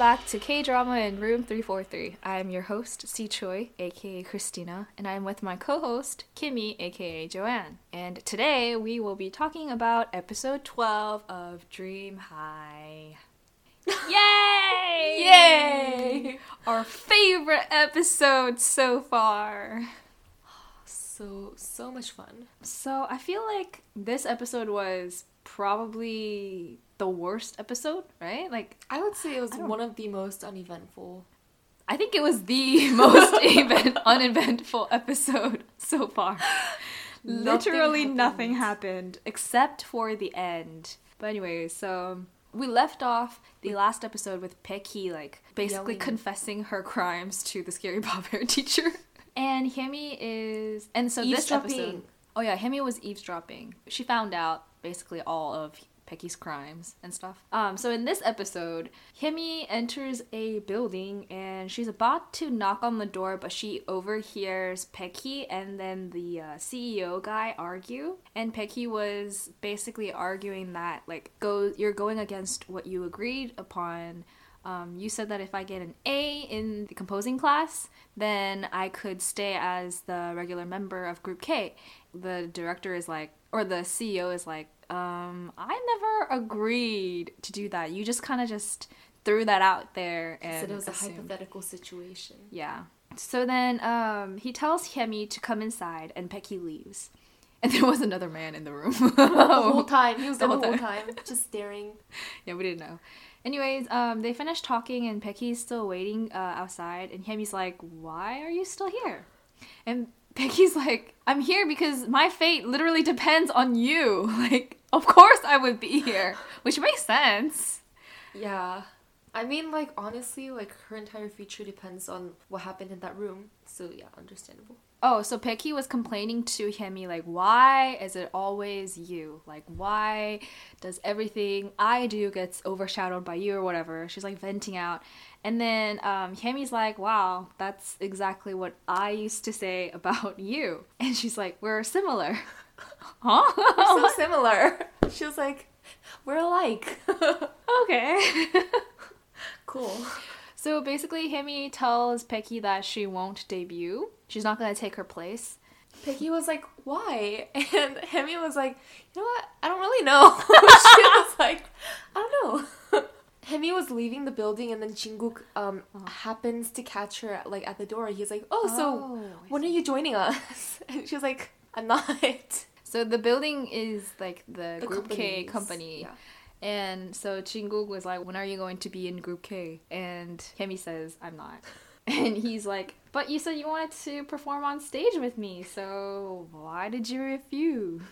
back to K Drama in Room 343. I'm your host, Si Choi, aka Christina, and I'm with my co host, Kimmy, aka Joanne. And today we will be talking about episode 12 of Dream High. Yay! Yay! Our favorite episode so far. So so much fun. So I feel like this episode was probably the worst episode, right? Like I would say it was one of the most uneventful. I think it was the most event, uneventful episode so far. Literally happened. nothing happened except for the end. But anyway, so we left off the last episode with Pecky like basically Yelling. confessing her crimes to the scary Bob Hair teacher. And Hemi is and so this episode Oh yeah, Hemi was eavesdropping. She found out basically all of Pecky's crimes and stuff. Um, so in this episode, Hemi enters a building and she's about to knock on the door, but she overhears Pecky and then the uh, CEO guy argue. And Pecky was basically arguing that like go you're going against what you agreed upon. Um, you said that if I get an A in the composing class, then I could stay as the regular member of Group K. The director is like, or the CEO is like, um, I never agreed to do that. You just kind of just threw that out there and Said it was a hypothetical situation. Yeah. So then um, he tells Hemi to come inside, and Pecky leaves. And there was another man in the room. The whole time he was The there whole the whole time, just staring. yeah, we didn't know. Anyways, um, they finished talking, and Pecky's still waiting uh, outside, and Hemi's like, "Why are you still here?" And Pecky's like, "I'm here because my fate literally depends on you. Like, of course I would be here," which makes sense. Yeah. I mean, like honestly, like her entire future depends on what happened in that room. So yeah, understandable. Oh, so Pecky was complaining to Hemi like, "Why is it always you? Like, why does everything I do gets overshadowed by you or whatever?" She's like venting out, and then um, Hemi's like, "Wow, that's exactly what I used to say about you," and she's like, "We're similar." huh? We're so similar. She was like, "We're alike." okay. cool. so basically, Hemi tells Pecky that she won't debut. She's not gonna take her place. Piggy was like, "Why?" And Hemi was like, "You know what? I don't really know." she was like, "I don't know." Hemi was leaving the building, and then Jinguk um happens to catch her like at the door. He's like, "Oh, so Oh, when are you joining us?" And she was like, "I'm not." So the building is like the, The Group K company. yeah. And so Jinguk was like, When are you going to be in Group K? And Hemi says, I'm not. And he's like, But you said you wanted to perform on stage with me, so why did you refuse?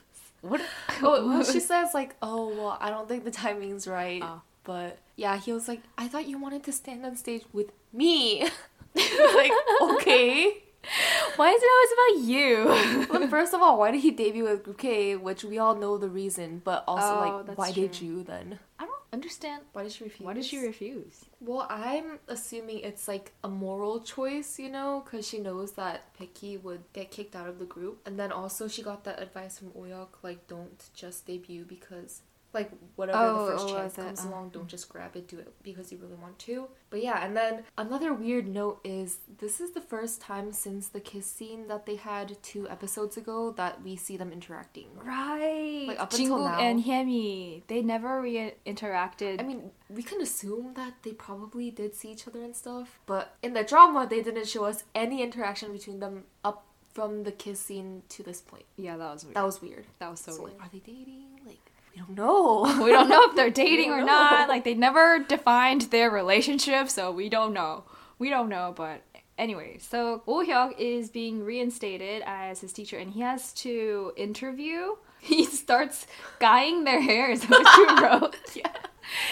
What? Oh, well, she says like, "Oh, well, I don't think the timing's right." Oh. But yeah, he was like, "I thought you wanted to stand on stage with me." like, okay. Why is it always about you? Look, first of all, why did he debut with Group K? Which we all know the reason, but also Oh, like, why did you then? I understand. Why did she refuse? Why did she refuse? Well, I'm assuming it's like a moral choice, you know, because she knows that Pecky would get kicked out of the group, and then also she got that advice from Oyok, like don't just debut because. Like whatever Oh, the first oh, chance comes uh, along, don't just grab it, do it because you really want to. But yeah, and then another weird note is this is the first time since the kiss scene that they had two episodes ago that we see them interacting. Right. Like, up until Jungkook now- and Hemi, they never re- interacted. I mean, we can assume that they probably did see each other and stuff, but in the drama, they didn't show us any interaction between them up from the kiss scene to this point. yeah, that was weird. That was weird. that was so, So, weird. like, are they dating? Like, we don't know. we don't know if they're dating or don't Like they never defined their relationship, so we don't know. We don't know, but anyway, so Oh Hyuk is being reinstated as his teacher, and he has to interview. He starts guying their hair. Is what you wrote? yeah.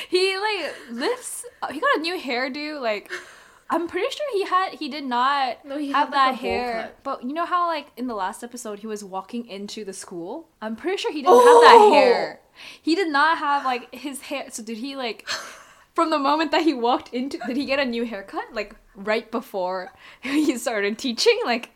He like lifts. He got a new hairdo. Like I'm pretty sure he had. He did not No, he have had, like, that hair. But you know how like in the last episode he was walking into the school. I'm pretty sure he didn't have that Oh! hair. He did not have like his hair. So did he like? From the moment that he walked into, did he get a new haircut? Like right before he started teaching? Like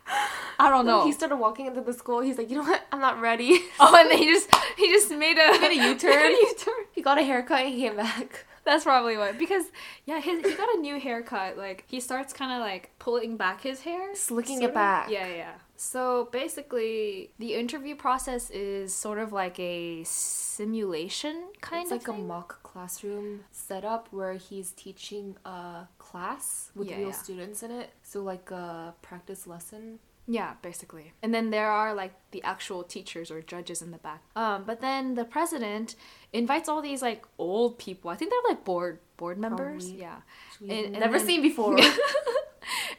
I don't know. He started walking into the school. He's like, you know what? I'm not ready. oh, and then he just he just made a Made a U-turn. U-turn. he got a haircut and he came back. That's probably what. Because yeah, his he got a new haircut. Like he starts kind of like pulling back his hair, Slicking it of. back. Yeah, yeah. So basically, the interview process is sort of like a simulation kind it's of like a mock classroom setup where he's teaching a class with Yeah, real yeah. students in it. So like a practice lesson. Yeah, basically. And then there are like the actual teachers or judges in the back. Um, but then the president invites all these like old people. I think they're like board board members. Probably. Yeah. And never then- seen before.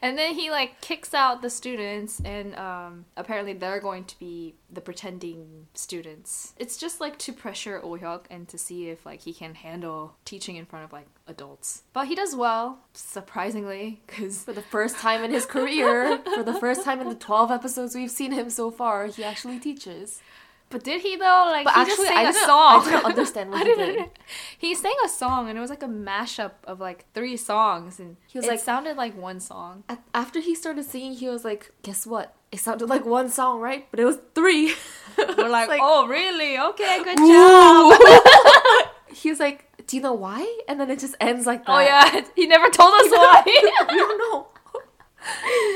and then he like kicks out the students and um, apparently they're going to be the pretending students it's just like to pressure oh hyuk and to see if like he can handle teaching in front of like adults but he does well surprisingly because for the first time in his career, for the first time in the 12 episodes we've seen him so far, he actually teaches. But did he though like But he actually, just sang I a didn't, song I didn't understand what I he did. he sang a song and it was like a mashup of like three songs and He was it like- sounded like one song At- After he started singing, he was like, "Guess what? It sounded like one song, right? But it was three. we're like, It's oh really okay good job he was like, "Do you know why?" And then it just ends like oh, that. oh yeah he never told us why we don't know.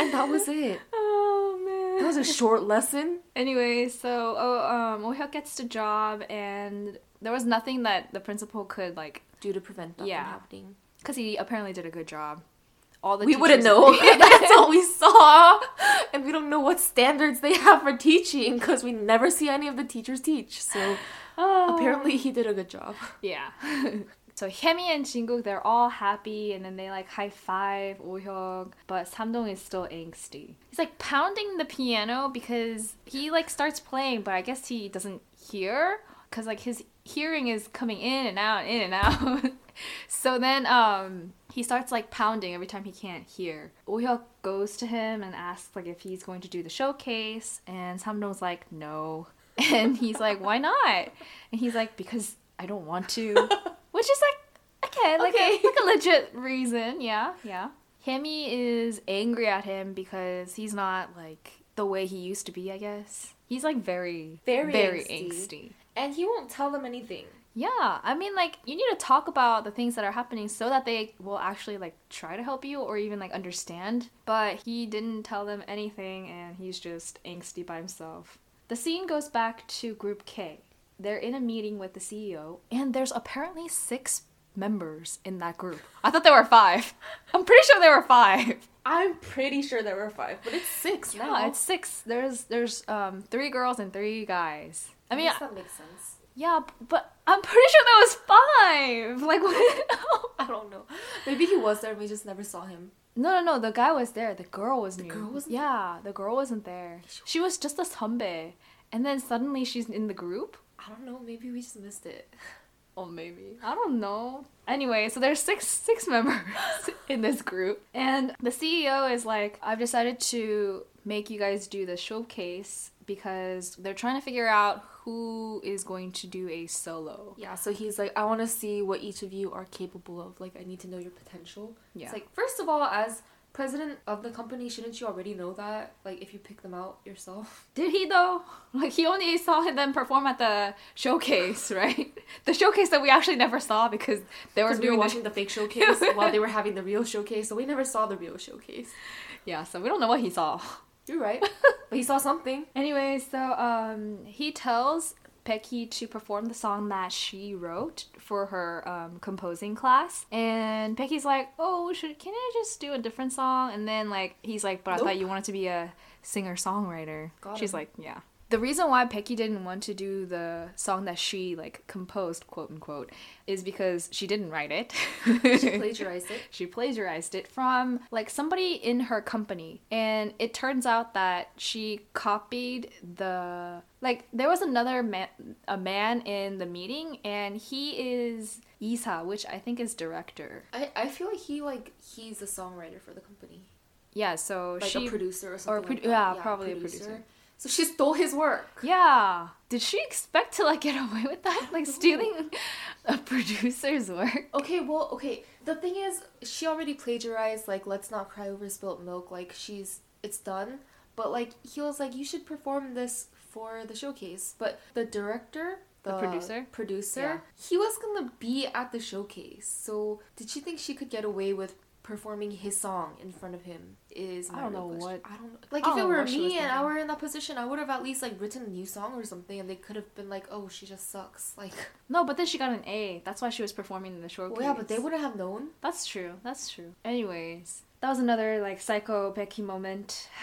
and that was it. Oh That was a short lesson. Anyway, so oh, um, Ohyuk gets the job, and there was nothing that the principal could like, do to prevent that Yeah. from happening. because he apparently did a good job. All the we wouldn't know. That's all we saw. And we don't know what standards they have for teaching because we never see any of the teachers teach. So Oh. apparently he did a good job. yeah. So Hemi and Jinguk, they're all happy, and then they like high five Ohyuk, but Samdong is still angsty. He's like pounding the piano because he like starts playing, but I guess he doesn't hear because like his hearing is coming in and out, in and out. so then um he starts like pounding every time he can't hear. Ohyuk goes to him and asks like if he's going to do the showcase, and Samdong's like no, and he's like why not? And he's like because I don't want to, which is like okay, like Okay. A, like a legit reason, yeah, yeah. Hemi is angry at him because he's not like the way he used to be. I guess he's like very, Very very angsty. angsty. And he won't tell them anything. Yeah, I mean, like, you need to talk about the things that are happening so that they will actually, like, try to help you or even, like, understand. But he didn't tell them anything and he's just angsty by himself. The scene goes back to Group K. They're in a meeting with the CEO, and there's apparently six members in that group. I thought there were five. I'm pretty sure there were five. I'm pretty sure there were five, but it's six now. Yeah, it's six. There's there's um three girls and three guys. I mean, guess that makes sense. yeah, but I'm pretty sure there was five. Like what? I don't know. Maybe he was there and we just never saw him. No, no, no. The guy was there. The girl was new. The girl wasn't yeah, the girl wasn't there. She was just a sunbae, and then suddenly she's in the group. I don't know. Maybe we just missed it. Or maybe I don't know. Anyway, so there's six six members in this group, and the CEO is like, I've decided to make you guys do the showcase because they're trying to figure out who is going to do a solo. Yeah, so he's like, I want to see what each of you are capable of. Like, I need to know your potential. Yeah. It's like, first of all, as president of the company, shouldn't you already know that? Like, if you pick them out yourself. Did he though? Like he only saw them perform at the showcase, right? The showcase that we actually never saw because they were we doing were the the fake showcase while they were having the real showcase, so we never saw the real showcase. Yeah, so we don't know what he saw. You're right. but he saw something. Anyway, so um, he tells Pecky to perform the song that she wrote for her um, composing class, and Pecky's like, "Oh, should can I just do a different song?" And then like he's like, "But I thought you wanted to be a singer songwriter." She's him. like, "Yeah." The reason why Pecky didn't want to do the song that she like composed, quote unquote, is because she didn't write it. She plagiarized it. she plagiarized it from like somebody in her company and it turns out that she copied the like there was another man a man in the meeting and he is Isa which I think is director. I, I feel like he like he's a songwriter for the company, Yeah, so like she a producer or or something. pro- like that. yeah, probably a producer. So she stole his work. Yeah. Did she expect to like get away with that? Like stealing a producer's work? Okay, well, okay. The thing is, she already plagiarized like "Let's Not Cry Over Spilt Milk." Like she's, it's done. But like he was like, you should perform this for the showcase. But the director The producer? producer, Yeah. he was gonna be at the showcase. So did she think she could get away with performing his song in front of him? Is I don't know question. what- I don't know. Like I if don't it were what she was me and I were in that position, I would have at least like written a new song or something, and they could have been like, "Oh, she just sucks." Like, No, but then she got an A. That's why she was performing in the showcase. well, yeah, but they wouldn't have known. That's true. That's true. Anyways, that was another like psycho Becky moment.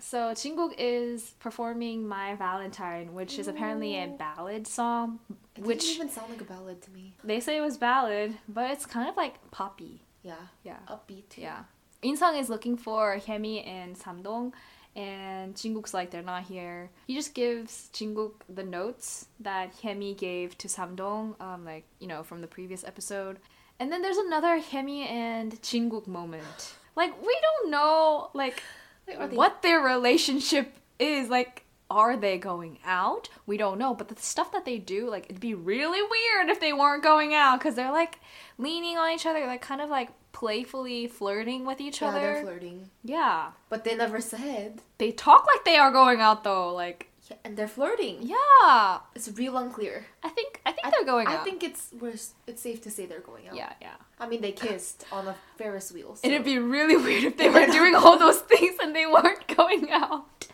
So Jungkook is performing "My Valentine," which is apparently a ballad song. It Which- didn't even sound like a ballad to me. They say it was ballad, but it's kind of like poppy. Yeah, Yeah. upbeat. Too. Yeah. Insung is looking for Hyemi and Samdong, and Jungkook's like they're not here. He just gives Jungkook the notes that Hyemi gave to Samdong, um, like you know from the previous episode. And then there's another Hyemi and Jungkook moment. Like we don't know like they- what their relationship is. Like are they going out? We don't know. But the stuff that they do, like it'd be really weird if they weren't going out because they're like leaning on each other, like kind of like playfully flirting with each other. Yeah, other. they're flirting, Yeah. but they never said. They talk like they are going out though. Like Yeah, and they're flirting. yeah. It's real unclear. I think I think I- they're going I out. I think it's we're, it's safe to say they're going out. yeah, yeah. I mean, they kissed on a Ferris wheel. So It'd be really weird if they were doing all those things and they weren't going out.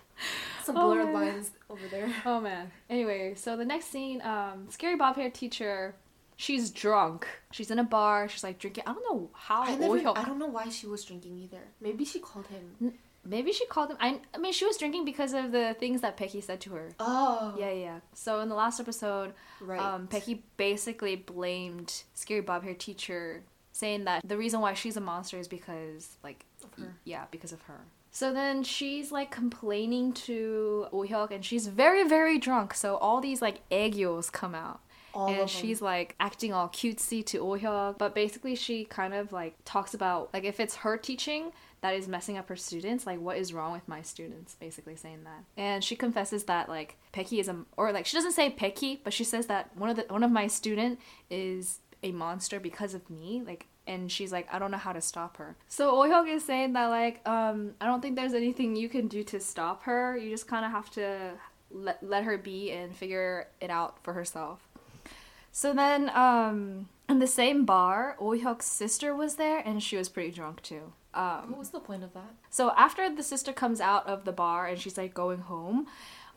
some Oh, blurred lines over there. Oh man. Anyway, so the next scene, um, scary bob hair teacher, she's drunk. She's in a bar. She's like drinking. I don't know how. I never. I don't know why she was drinking either. Maybe she called him. Maybe she called him. I, I mean, she was drinking because of the things that Pecky said to her. Oh, Yeah, yeah. So in the last episode, right. um, Pecky basically blamed Scary Bob Hair teacher, saying that the reason why she's a monster is because, like, Of her. Yeah, because of her. So then she's like complaining to Oh Hyuk, and she's very, very drunk. So all these like aegyos come out. All and she's like acting all cutesy to Oh Hyuk, but basically she kind of like talks about like if it's her teaching that is messing up her students, like what is wrong with my students, basically saying that. And she confesses that like Pecky is a or like she doesn't say Pecky, but she says that one of the one of my student is a monster because of me, like and she's like, I don't know how to stop her. So Ohyuk is saying that like, um, I don't think there's anything you can do to stop her. You just kind of have to let let her be and figure it out for herself. So then, um, in the same bar, Ohyuk's sister was there, and she was pretty drunk too. Um, What was the point of that? so after the sister comes out of the bar and she's like going home,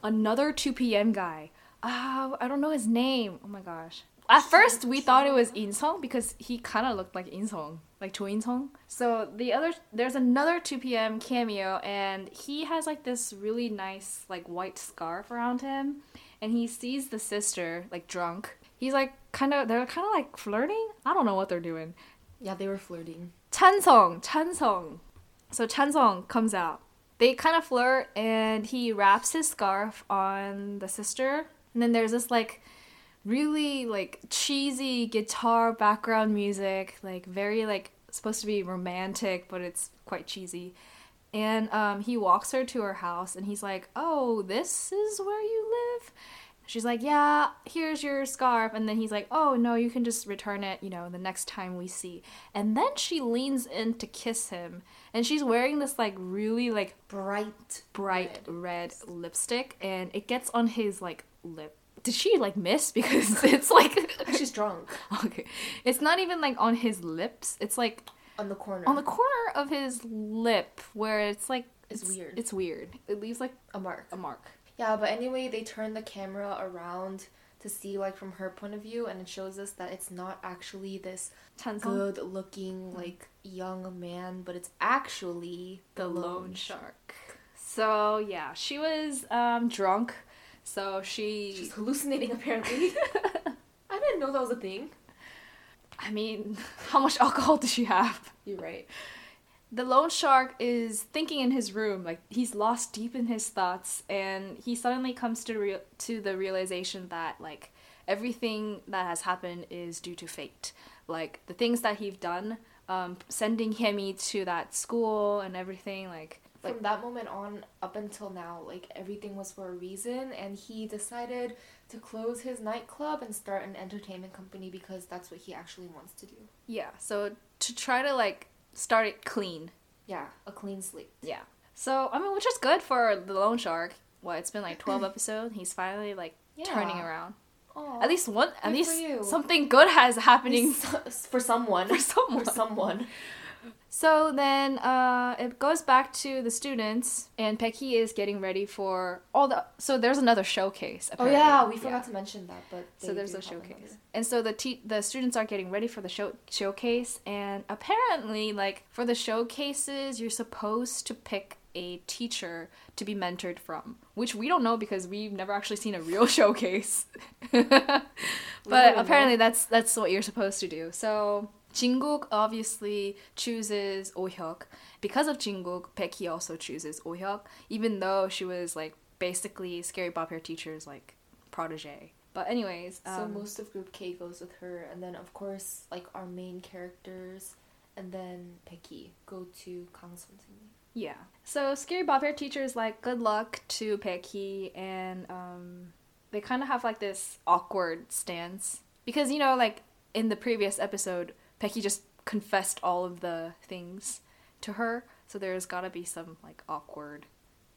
another 2PM guy. Ah, I don't know his name. Oh my gosh. At first we thought it was Insong because he kind of looked like Insong, like Cho Insong. So the other there's another 2PM cameo and he has like this really nice like white scarf around him and he sees the sister like drunk. He's like kind of they're kind of like flirting. I don't know what they're doing. Yeah, they were flirting. Chansung, Chansung. So Chansung comes out. They kind of flirt, and he wraps his scarf on the sister. And then there's this like really like cheesy guitar background music, like very like supposed to be romantic, but it's quite cheesy. And um, he walks her to her house, and he's like, "Oh, this is where you live." She's like, "Yeah, here's your scarf." And then he's like, "Oh, no, you can just return it, you know, the next time we see." And then she leans in to kiss him, and she's wearing this like really like Bright, bright red. red lipstick and it gets on his like lip. Did she like miss because it's like She's drunk okay. It's not even like on his lips. It's like on the corner. on the corner of his lip where it's like It's weird. It's weird. It leaves like a mark. a mark. Yeah, but anyway, they turn the camera around to see like from her point of view, and it shows us that it's not actually this Chansung. good-looking like young man, but it's actually the loan shark. So yeah, she was um drunk. So she She's hallucinating apparently. I didn't know that was a thing. I mean, how much alcohol does she have? You're right. The loan shark is thinking in his room, like he's lost deep in his thoughts, and he suddenly comes to real to the realization that like everything that has happened is due to fate. Like the things that he's done, um, sending Hemi to that school and everything, like From that moment on up until now, like everything was for a reason, and he decided to close his nightclub and start an entertainment company because that's what he actually wants to do. yeah. So to try to like start it clean, Yeah, a clean slate. Yeah. So I mean, which is good for the loan shark. Well, it's been like twelve episodes. He's finally like turning around. Aw, At least one. At Good least something good has happening for someone. for someone. For someone. So then uh, it goes back to the students, and Pecky is getting ready for all the. So there's another showcase. Oh yeah, we forgot to mention that, but So there's a showcase, another. and so the te- the students are getting ready for the show showcase, and apparently, like for the showcases, you're supposed to pick a teacher to be mentored from, which we don't know because we've never actually seen a real showcase. but apparently, that's that's what you're supposed to do. So Jungkook obviously chooses Oh Hyuk. Because of Jungkook, Peki also chooses Oh Hyuk, even though she was like basically Scary Bob Hair Teacher's like protege. But anyways, um, so most of Group K goes with her, and then of course like our main characters, and then Peki go to Kang Sunseong. Yeah. So Scary Bob Hair Teacher is like, good luck to Peki and um, they kind of have like this awkward stance because you know like in the previous episode Pecky just confessed all of the things to her, so there's gotta be some like awkward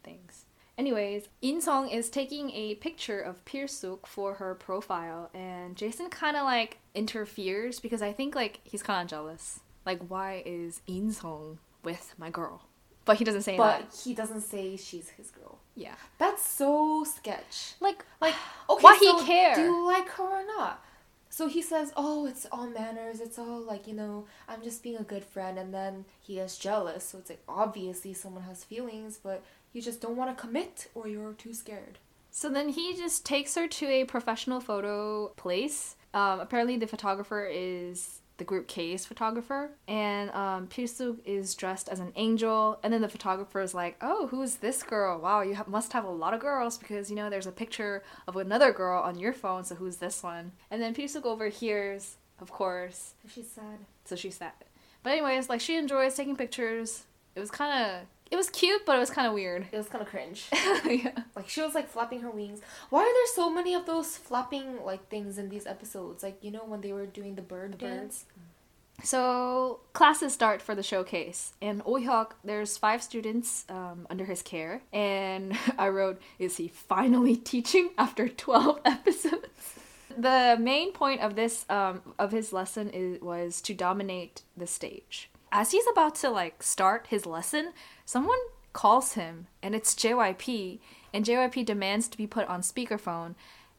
things. Anyways, Insong is taking a picture of Pirsuk for her profile, and Jason kind of like interferes because I think like he's kind of jealous. Like, why is Insong with my girl? But he doesn't say that. But that. he doesn't say she's his girl. Yeah. That's so sketch. Like, Like, okay, Why he so care? Do you like her or not? So he says, "Oh, it's all manners. It's all like you know, I'm just being a good friend." And then he is jealous. So it's like obviously someone has feelings, but you just don't want to commit, or you're too scared. So then he just takes her to a professional photo place. Um, apparently, the photographer is the group K's photographer, and um, Pirsuk is dressed as an angel. And then the photographer is like, "Oh, who's this girl? Wow, you have, must have a lot of girls because you know there's a picture of another girl on your phone. So who's this one?" And then Pirsuk overhears, of course, she's sad. so she's sad. But anyways, like she enjoys taking pictures. It was kind of, it was cute, but it was kind of weird. It was kind of cringe. yeah. Like she was like flapping her wings. Why are there so many of those flapping like things in these episodes? Like you know when they were doing the bird The dance. So classes start for the showcase, and Oh-hyuk, there's five students um, under his care, and I wrote, "Is he finally teaching after twelve episodes?" The main point of this um, of his lesson is was to dominate the stage. As he's about to like start his lesson, someone calls him, and it's JYP, and JYP demands to be put on speakerphone,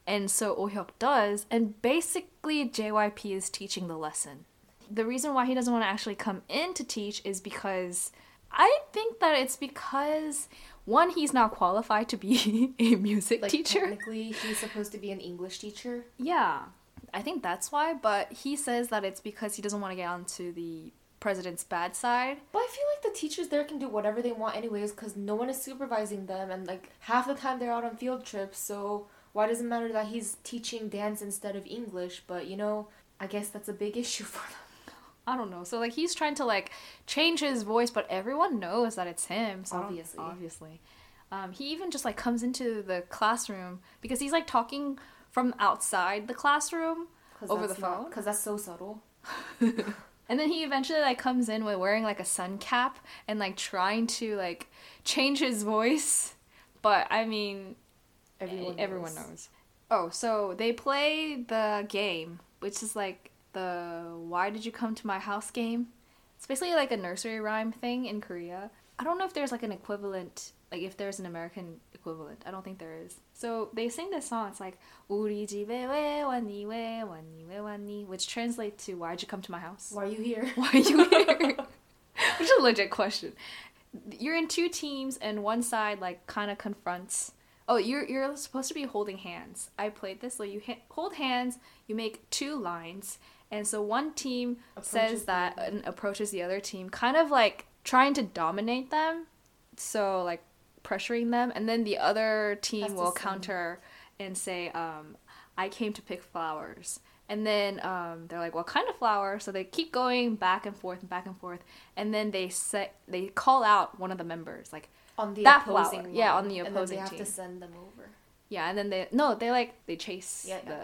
and so Oh-hyuk does, and basically JYP is teaching the lesson the reason why he doesn't want to actually come in to teach is because I think that it's because one, he's not qualified to be a music Like teacher. technically, he's supposed to be an English teacher. Yeah, I think that's why. But he says that it's because he doesn't want to get onto the president's bad side. But I feel like the teachers there can do whatever they want anyways because no one is supervising them and like half the time they're out on field trips so why does it matter that he's teaching dance instead of English but you know I guess that's a big issue for them. I don't know. So like he's trying to like change his voice, but everyone knows that it's him. So Obviously. obviously. Um, he even just like comes into the classroom because he's like talking from outside the classroom over the phone. Because that's so subtle. And then he eventually like comes in with wearing like a sun cap and like trying to like change his voice. But I mean, Everyone eh, everyone knows. knows. Oh, so they play the game, which is like the "Why did you come to my house?" game. It's basically like a nursery rhyme thing in Korea. I don't know if there's like an equivalent, like if there's an American equivalent. I don't think there is. So they sing this song. It's like 우리 집에 왜 왔니 왜 왔니 왜 왔니, which translates to "Why'd you come to my house?" Why are you here? Why are you here? Which is a legit question. You're in two teams, and one side like kind of confronts. Oh, you're you're supposed to be holding hands. I played this. So you ha- hold hands. You make two lines, and so one team Approaches says the that other. and approaches the other team, kind of like trying to dominate them. So like pressuring them, and then the other team will counter and say, um, "I came to pick flowers." And then um, they're like, "What kind of flower?" So they keep going back and forth and back and forth, and then they set they call out one of the members, like on the That opposing flower. Yeah, on the and then opposing they have team. to send them over. yeah, and then they no, they like they chase Yeah, the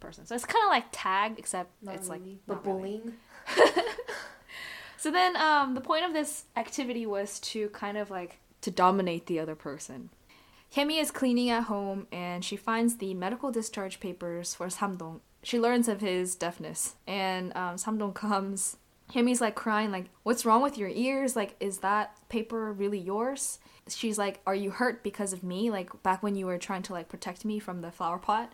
person. So it's kind of like tag, except Not it's like the not really. bullying. So then um, the point of this activity was to kind of like to dominate the other person. Hyemi is cleaning at home and she finds the medical discharge papers for Samdong. She learns of his deafness and um, Samdong comes. Hyemi's like crying, like, "What's wrong with your ears? Like, is that paper really yours?" She's like, "Are you hurt because of me? Like back when you were trying to like protect me from the flower pot?"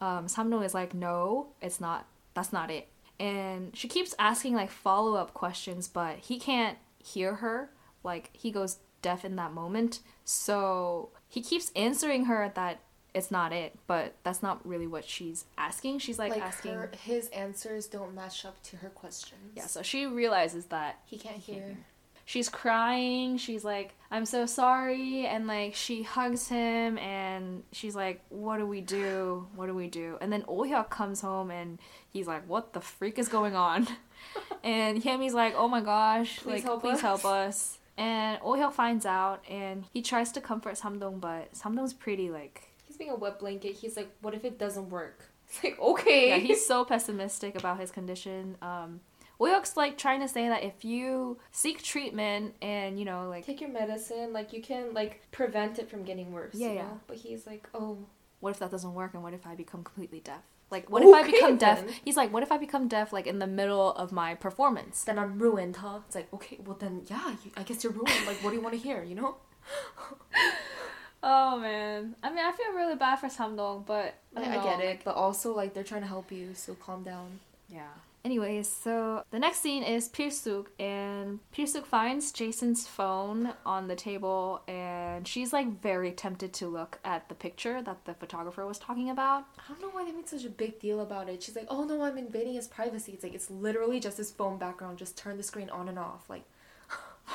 Um, Samdong is like, "No, it's not. That's not it." And she keeps asking like follow up questions, but he can't hear her. Like he goes deaf in that moment. So he keeps answering her that it's not it, but that's not really what she's asking. She's like, Like, asking. her, his answers don't match up to her questions. Yeah, so she realizes that He can't hear. she's crying. She's like, I'm so sorry. And like, she hugs him and she's like, What do we do? What do we do? And then Oh comes home and he's like, What the freak is going on? and Hyemi's like, Oh my gosh, Please like, help please us." help us. And Oh Hyuk finds out and he tries to comfort Samdong, but Samdong's pretty like, He's being a wet blanket. He's like, what if it doesn't work? It's like, okay. yeah, he's so pessimistic about his condition. Um, Woyok's like trying to say that if you seek treatment and you know like Take your medicine. Like, you can, like, prevent it from getting worse. Yeah. know? But he's like, oh. what if that doesn't work and what if I become completely deaf? Like what if I become deaf? then. He's like, what if I become deaf like in the middle of my performance? Then I'm ruined, huh? It's like, okay, well then, yeah, you, I guess you're ruined. Like, what do you want to hear, you know? Oh man, I mean I feel really bad for Samdong, but I, I get it. like- But also, like, they're trying to help you, so calm down. Yeah. Anyways, so the next scene is Pirsuk, and Pirsuk finds Jason's phone on the table, and she's like very tempted to look at the picture that the photographer was talking about. I don't know why they made such a big deal about it. She's like, oh no, I'm invading his privacy. It's like, it's literally just his phone background. Just turn the screen on and off. Like,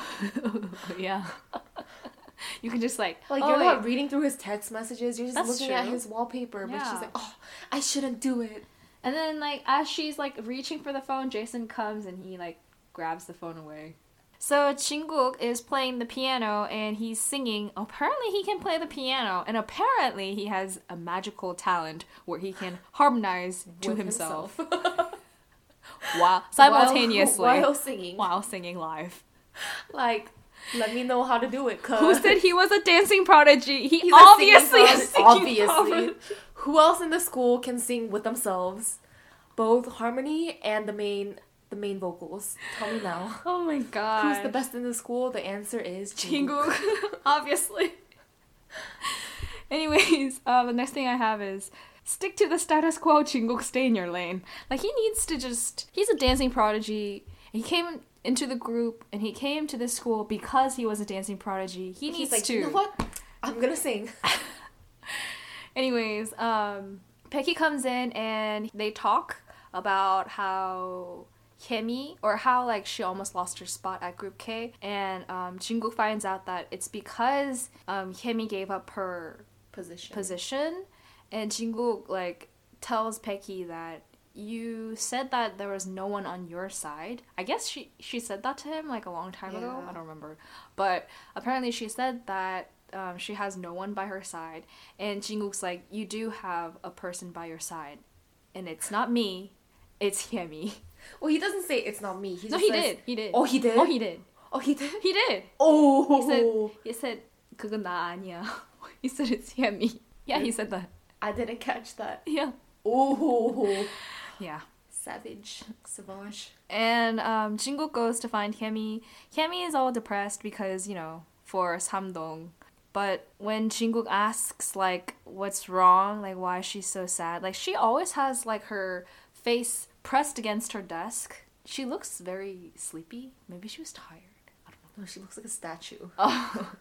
yeah. you can just like, like oh, you're wait. not reading through his text messages. You're just That's looking at his wallpaper. But she's like, oh, I shouldn't do it. And then like as she's like reaching for the phone, Jason comes and he like grabs the phone away. So Jinguk is playing the piano and he's singing. Apparently he can play the piano and apparently he has a magical talent where he can harmonize to With himself, himself. while simultaneously while, while, while singing. singing live. Like, let me know how to do it. Cause Who said he was a dancing prodigy? He He's a obviously singing is prodigy. singing obviously. prodigy. Who else in the school can sing with themselves, both harmony and the main the main vocals? Tell me now. Oh my god. Who's the best in the school? The answer is. Jinguk, obviously. Anyways, uh, the next thing I have is stick to the status quo, Jinguk, stay in your lane. Like, he needs to just. He's a dancing prodigy. He came into the group and he came to this school because he was a dancing prodigy. He He's needs like, to. you know what? I'm gonna sing. Anyways, um, Becky comes in and they talk about how Hyemi or how like she almost lost her spot at Group K, and um, Jungkook finds out that it's because um, gave up her Position. position, and Jungkook like tells Becky that you said that there was no one on your side. I guess she she said that to him like a long time ago. I don't remember, but apparently she said that um, she has no one by her side, and Jungkook's like, you do have a person by your side, and it's not me, it's Hyemi. Well, he doesn't say it's not me. He No, just he says, did. He did. Oh, he did. Oh, he did. Oh, he did. He did. Oh, He said. He said. 그건 나 아니야. He said it's Hyemi. Yeah, he said that. I didn't catch that. Yeah. Oh, Yeah. savage, savage. And um, Jungkook goes to find Hyemi. Hyemi is all depressed because, you know, for Samdong. but when Jungkook asks, like, what's wrong, like, why is she so sad, like, she always has, like, her face pressed against her desk. She looks very sleepy. Maybe she was tired. I don't know. No, she looks like a statue. Oh.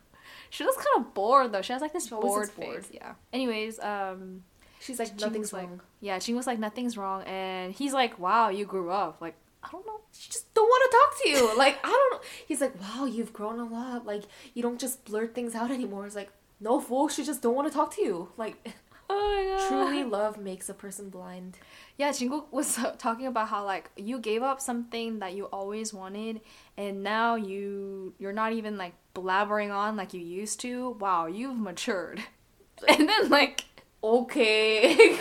she looks kind of bored, though. She has, like, this bored face. bored. Yeah. Anyways, um, She's like Jungkook's nothing's like, wrong. yeah, Jungkook's like, nothing's wrong. And he's like, wow, you grew up. Like, I don't know. She just don't want to talk to you. Like I don't know. He's like, wow, you've grown a lot. Like you don't just blurt things out anymore. It's like, no, fool. She just don't want to talk to you. Like Oh my god. truly, love makes a person blind. Yeah, Jungkook was talking about how like you gave up something that you always wanted, and now you you're not even like blabbering on like you used to. Wow, you've matured. And then like Okay.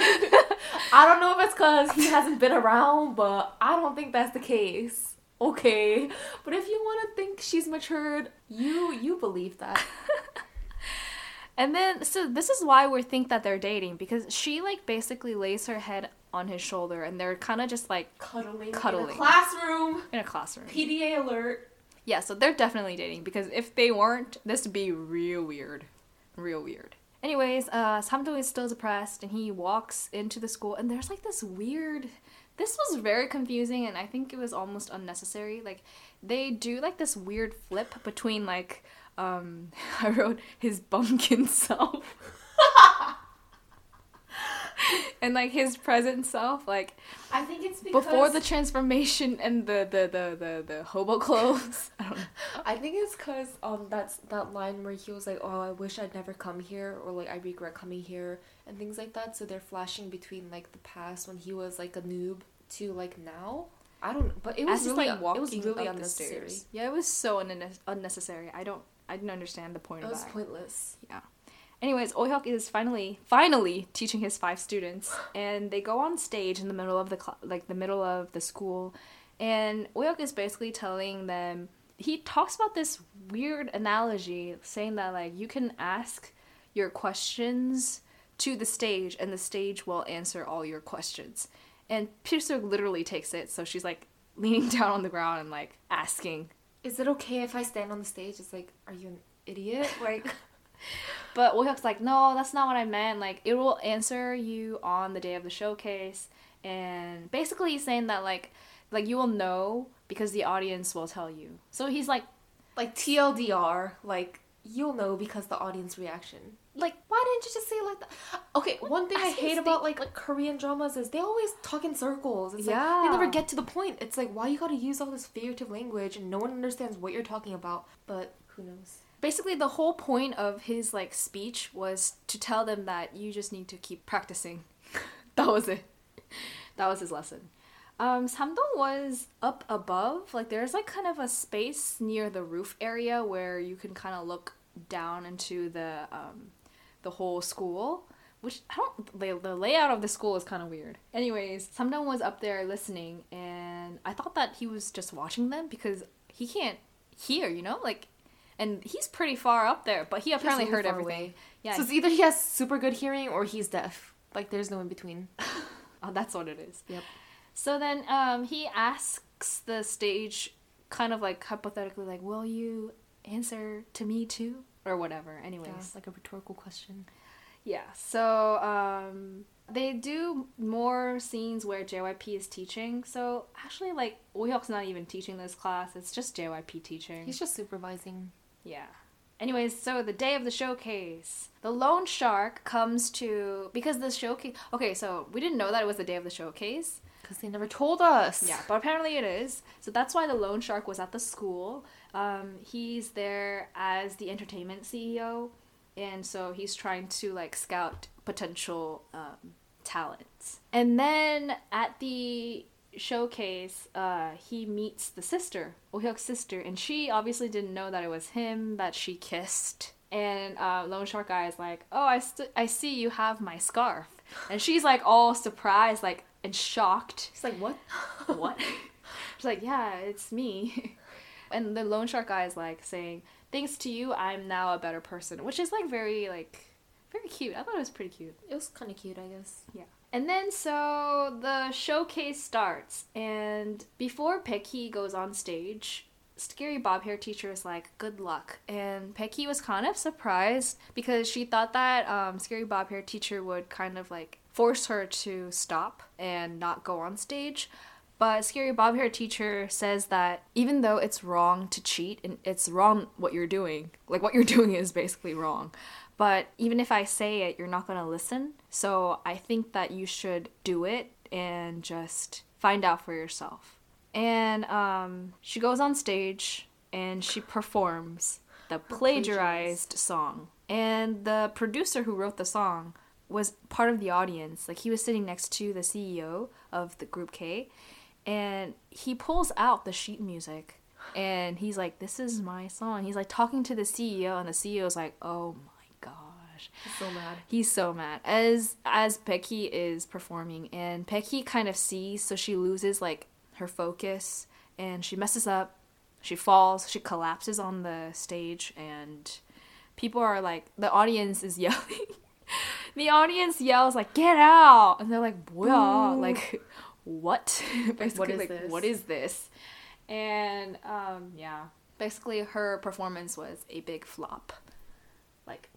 I don't know if it's because he hasn't been around, but I don't think that's the case. Okay. But if you want to think she's matured, you you believe that. And then, so this is why we think that they're dating because she like basically lays her head on his shoulder, and they're kind of just like Cuddling. Cuddling. In a classroom. in a classroom. PDA alert. Yeah, so they're definitely dating because if they weren't, this would be real weird. Real weird. Anyways, uh, is still depressed and he walks into the school and there's like this weird. This was very confusing and I think it was almost unnecessary. Like, they do like this weird flip between like, um, I wrote his bumpkin self. and like his present self. Like, I think it's because before the transformation and the the the the, the hobo clothes. I don't know. I think it's because um that's that line where he was like, "Oh, I wish I'd never come here," or like, "I regret coming here," and things like that. So they're flashing between like the past when he was like a noob to like now. I don't, but it was As really like walking it was really unnecessary. Yeah, it was so unne- unnecessary. I don't. I didn't understand the point It of was that. pointless. Yeah. Anyways, Ohyuk is finally, finally teaching his five students, and they go on stage in the middle of the cl- like the middle of the school, and Ohyuk is basically telling them. He talks about this weird analogy, saying that like you can ask your questions to the stage, and the stage will answer all your questions. And Pilsuk literally takes it, so she's like leaning down on the ground and like asking Is it okay if I stand on the stage? It's like, are you an idiot? Like, But Wohyuk's like, no, that's not what I meant. Like, it will answer you on the day of the showcase, and basically he's saying that like, like you will know because the audience will tell you. So he's like, like TLDR. Like, you'll know because the audience reaction. like Why didn't you just say it like that? Okay, one thing I As hate about the- like, like Korean dramas is they always talk in circles. It's like Yeah. they never get to the point. It's like why you gotta use all this figurative language and no one understands what you're talking about. But who knows? Basically the whole point of his like speech was to tell them that you just need to keep practicing. that was it. That was his lesson. Um, Samdong was up above. Like there's like kind of a space near the roof area where you can kind of look down into the um, the whole school. Which I don't. The, the layout of the school is kind of weird. Anyways, Samdong was up there listening, and I thought that he was just watching them because he can't hear. You know, like, and he's pretty far up there, but he apparently heard everything. away. Yeah, So it's either he has super good hearing or he's deaf. Like there's no in between. Oh, that's what it is. Yep. So then um, he asks the stage, kind of like hypothetically, like, "Will you answer to me too?" or whatever. Anyways, Yeah, like a rhetorical question. yeah. So um, they do more scenes where JYP is teaching. So actually, like, Wohyuk's not even teaching this class. It's just JYP teaching. He's just supervising. Yeah. Anyways, so the day of the showcase, the loan shark comes to because the showcase. Okay, so we didn't know that it was the day of the showcase. Because they never told us. Yeah, but apparently it is. So that's why the loan shark was at the school. Um, he's there as the entertainment CEO, and so he's trying to like scout potential um, talents. And then at the showcase, uh, he meets the sister, Ohyuk's sister, and she obviously didn't know that it was him that she kissed. And uh, Lone Shark Guy is like, "Oh, I st- I see you have my scarf," and she's like all surprised, like and shocked. She's like, what? What? She's like, yeah, it's me. And the loan shark guy is like saying, thanks to you, I'm now a better person, which is like very like very cute. I thought it was pretty cute. It was kind of cute, I guess. Yeah. And then so the showcase starts, and before Pecky goes on stage, Scary Bob Hair teacher is like, "Good luck," and Pecky was kind of surprised because she thought that um, Scary Bob Hair teacher would kind of like force her to stop and not go on stage. But Scary Bob Hair teacher says that even though it's wrong to cheat and it's wrong what you're doing, like what you're doing is basically wrong. But even if I say it, you're not to listen. So I think that you should do it and just find out for yourself. And um, she goes on stage and she performs the plagiarized song. And the producer who wrote the song was part of the audience. Like he was sitting next to the CEO of the group K and he pulls out the sheet music and he's like this is my song he's like talking to the ceo and the ceo's like oh my gosh He's so mad. he's so mad as as becky is performing and becky kind of sees so she loses like her focus and she messes up she falls she collapses on the stage and people are like the audience is yelling. the audience yells like "Get out!" and they're like "뭐야?" Boo. like what? basically, is like this? what is this? And um, yeah, basically her performance was a big flop.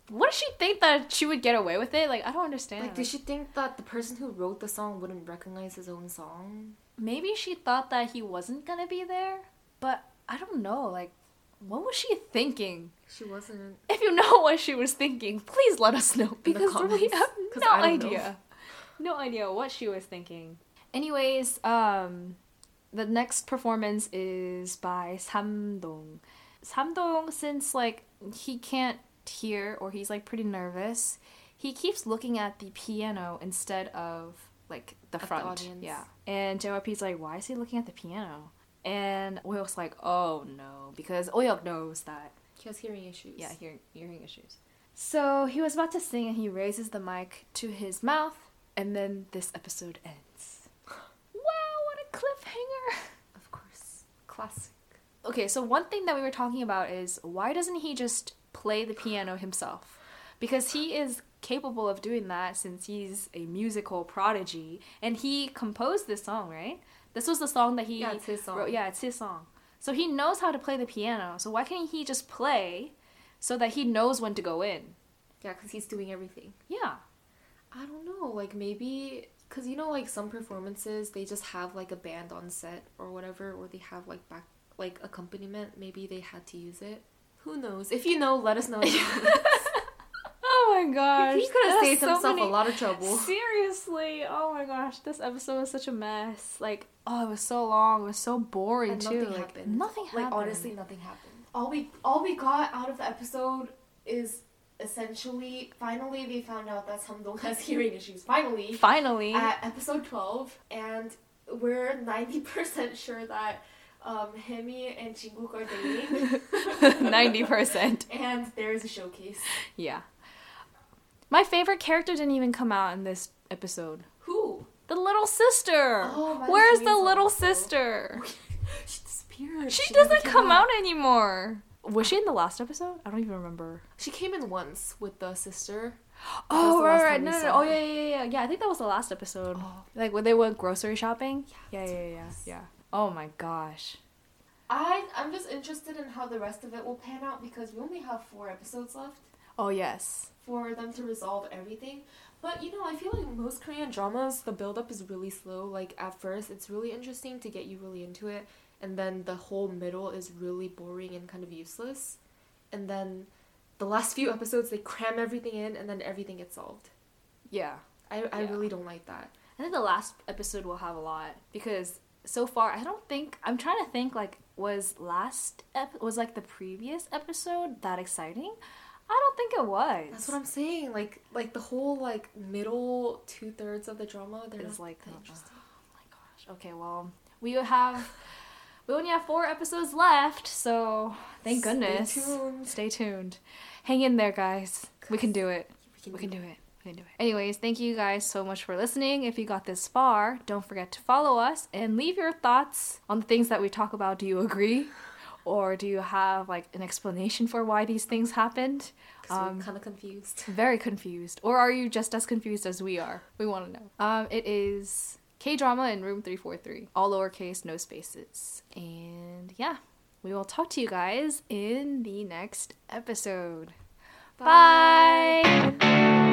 What does she think that she would get away with it? Like, I don't understand. Like, did she think that the person who wrote the song wouldn't recognize his own song? maybe she thought that he wasn't gonna be there, but I don't know. Like, what was she thinking? She wasn't. If you know what she was thinking, please let us know In the because we have no I don't know. idea. No idea what she was thinking. Anyways, um, the next performance is by Samdong. Samdong, since like he can't hear or he's like pretty nervous, he keeps looking at the piano instead of like the At the front. audience. yeah. And JYP's like, why is he looking at the piano? And Oyok's like, oh no, because Oyok knows that He has hearing issues. yeah, hearing hearing issues. So he was about to sing and he raises the mic to his mouth, and then this episode ends. Wow, what a cliffhanger! Of course. Classic. Okay, so one thing that we were talking about is why doesn't he just play the piano himself? Because he is capable of doing that since he's a musical prodigy and he composed this song, right? This was the song that he Yeah, it's his song. wrote. Yeah, it's his song. So he knows how to play the piano. So why can't he just play so that he knows when to go in? Yeah, because he's doing everything. Yeah. I don't know. Like, maybe. Because, you know, like, some performances, they just have, like, a band on set or whatever, or they have, like, back. Like, accompaniment. Maybe they had to use it. Who knows? If you know, let us know. in the comments. Oh my gosh. he could have saved so himself many- a lot of trouble. Seriously, oh my gosh, this episode was such a mess. Like, oh, it was so long. It was so boring And too. nothing like, happened. Nothing happened. Like honestly, nothing happened. All we all we got out of the episode is essentially finally they found out that Samdong has hearing issues. Finally, finally. at episode twelve, and we're ninety percent sure that um, Hyemi and Jinguk are dating. Ninety percent. And there's a showcase. Yeah. My favorite character didn't even come out in this episode. Who? The little sister. Oh, Where's the little also. sister? She disappeared. She, never doesn't come back. out anymore. Was she in the last episode? I don't even remember. She came in once with the sister. Oh right, right, no, no, no. Oh yeah, yeah, yeah, yeah. I think that was the last episode. Oh. Like when they went grocery shopping. Yeah, yeah, yeah, yeah, yeah. Oh my gosh. I I'm just interested in how the rest of it will pan out because we only have four episodes left Oh yes. for them to resolve everything. But you know, I feel like most Korean dramas, the build up is really slow. Like at first, it's really interesting to get you really into it, and then the whole middle is really boring and kind of useless. And then the last few episodes, they cram everything in, and then everything gets solved. Yeah. I I Yeah. really don't like that. I think the last episode will have a lot because so far I don't think I'm trying to think like was last ep- was like the previous episode that exciting? I don't think it was. That's what I'm saying. Like like the whole like middle two thirds of the drama, they're Is like that uh, interesting. Oh my gosh. Okay, well, we have we only have 4 episodes left, so thank Stay goodness. tuned. Stay tuned. Hang in there, guys. We can do it. We We can do it. Can do it. Anyways, thank you guys so much for listening. If you got this far, don't forget to follow us and leave your thoughts on the things that we talk about. Do you agree? Or do you have like an explanation for why these things happened? Because Um, kind of confused. Very confused. Or are you just as confused as we are? We want to know. Um, it is K drama in room 343. All lowercase, no spaces. And yeah, we will talk to you guys in the next episode. Bye.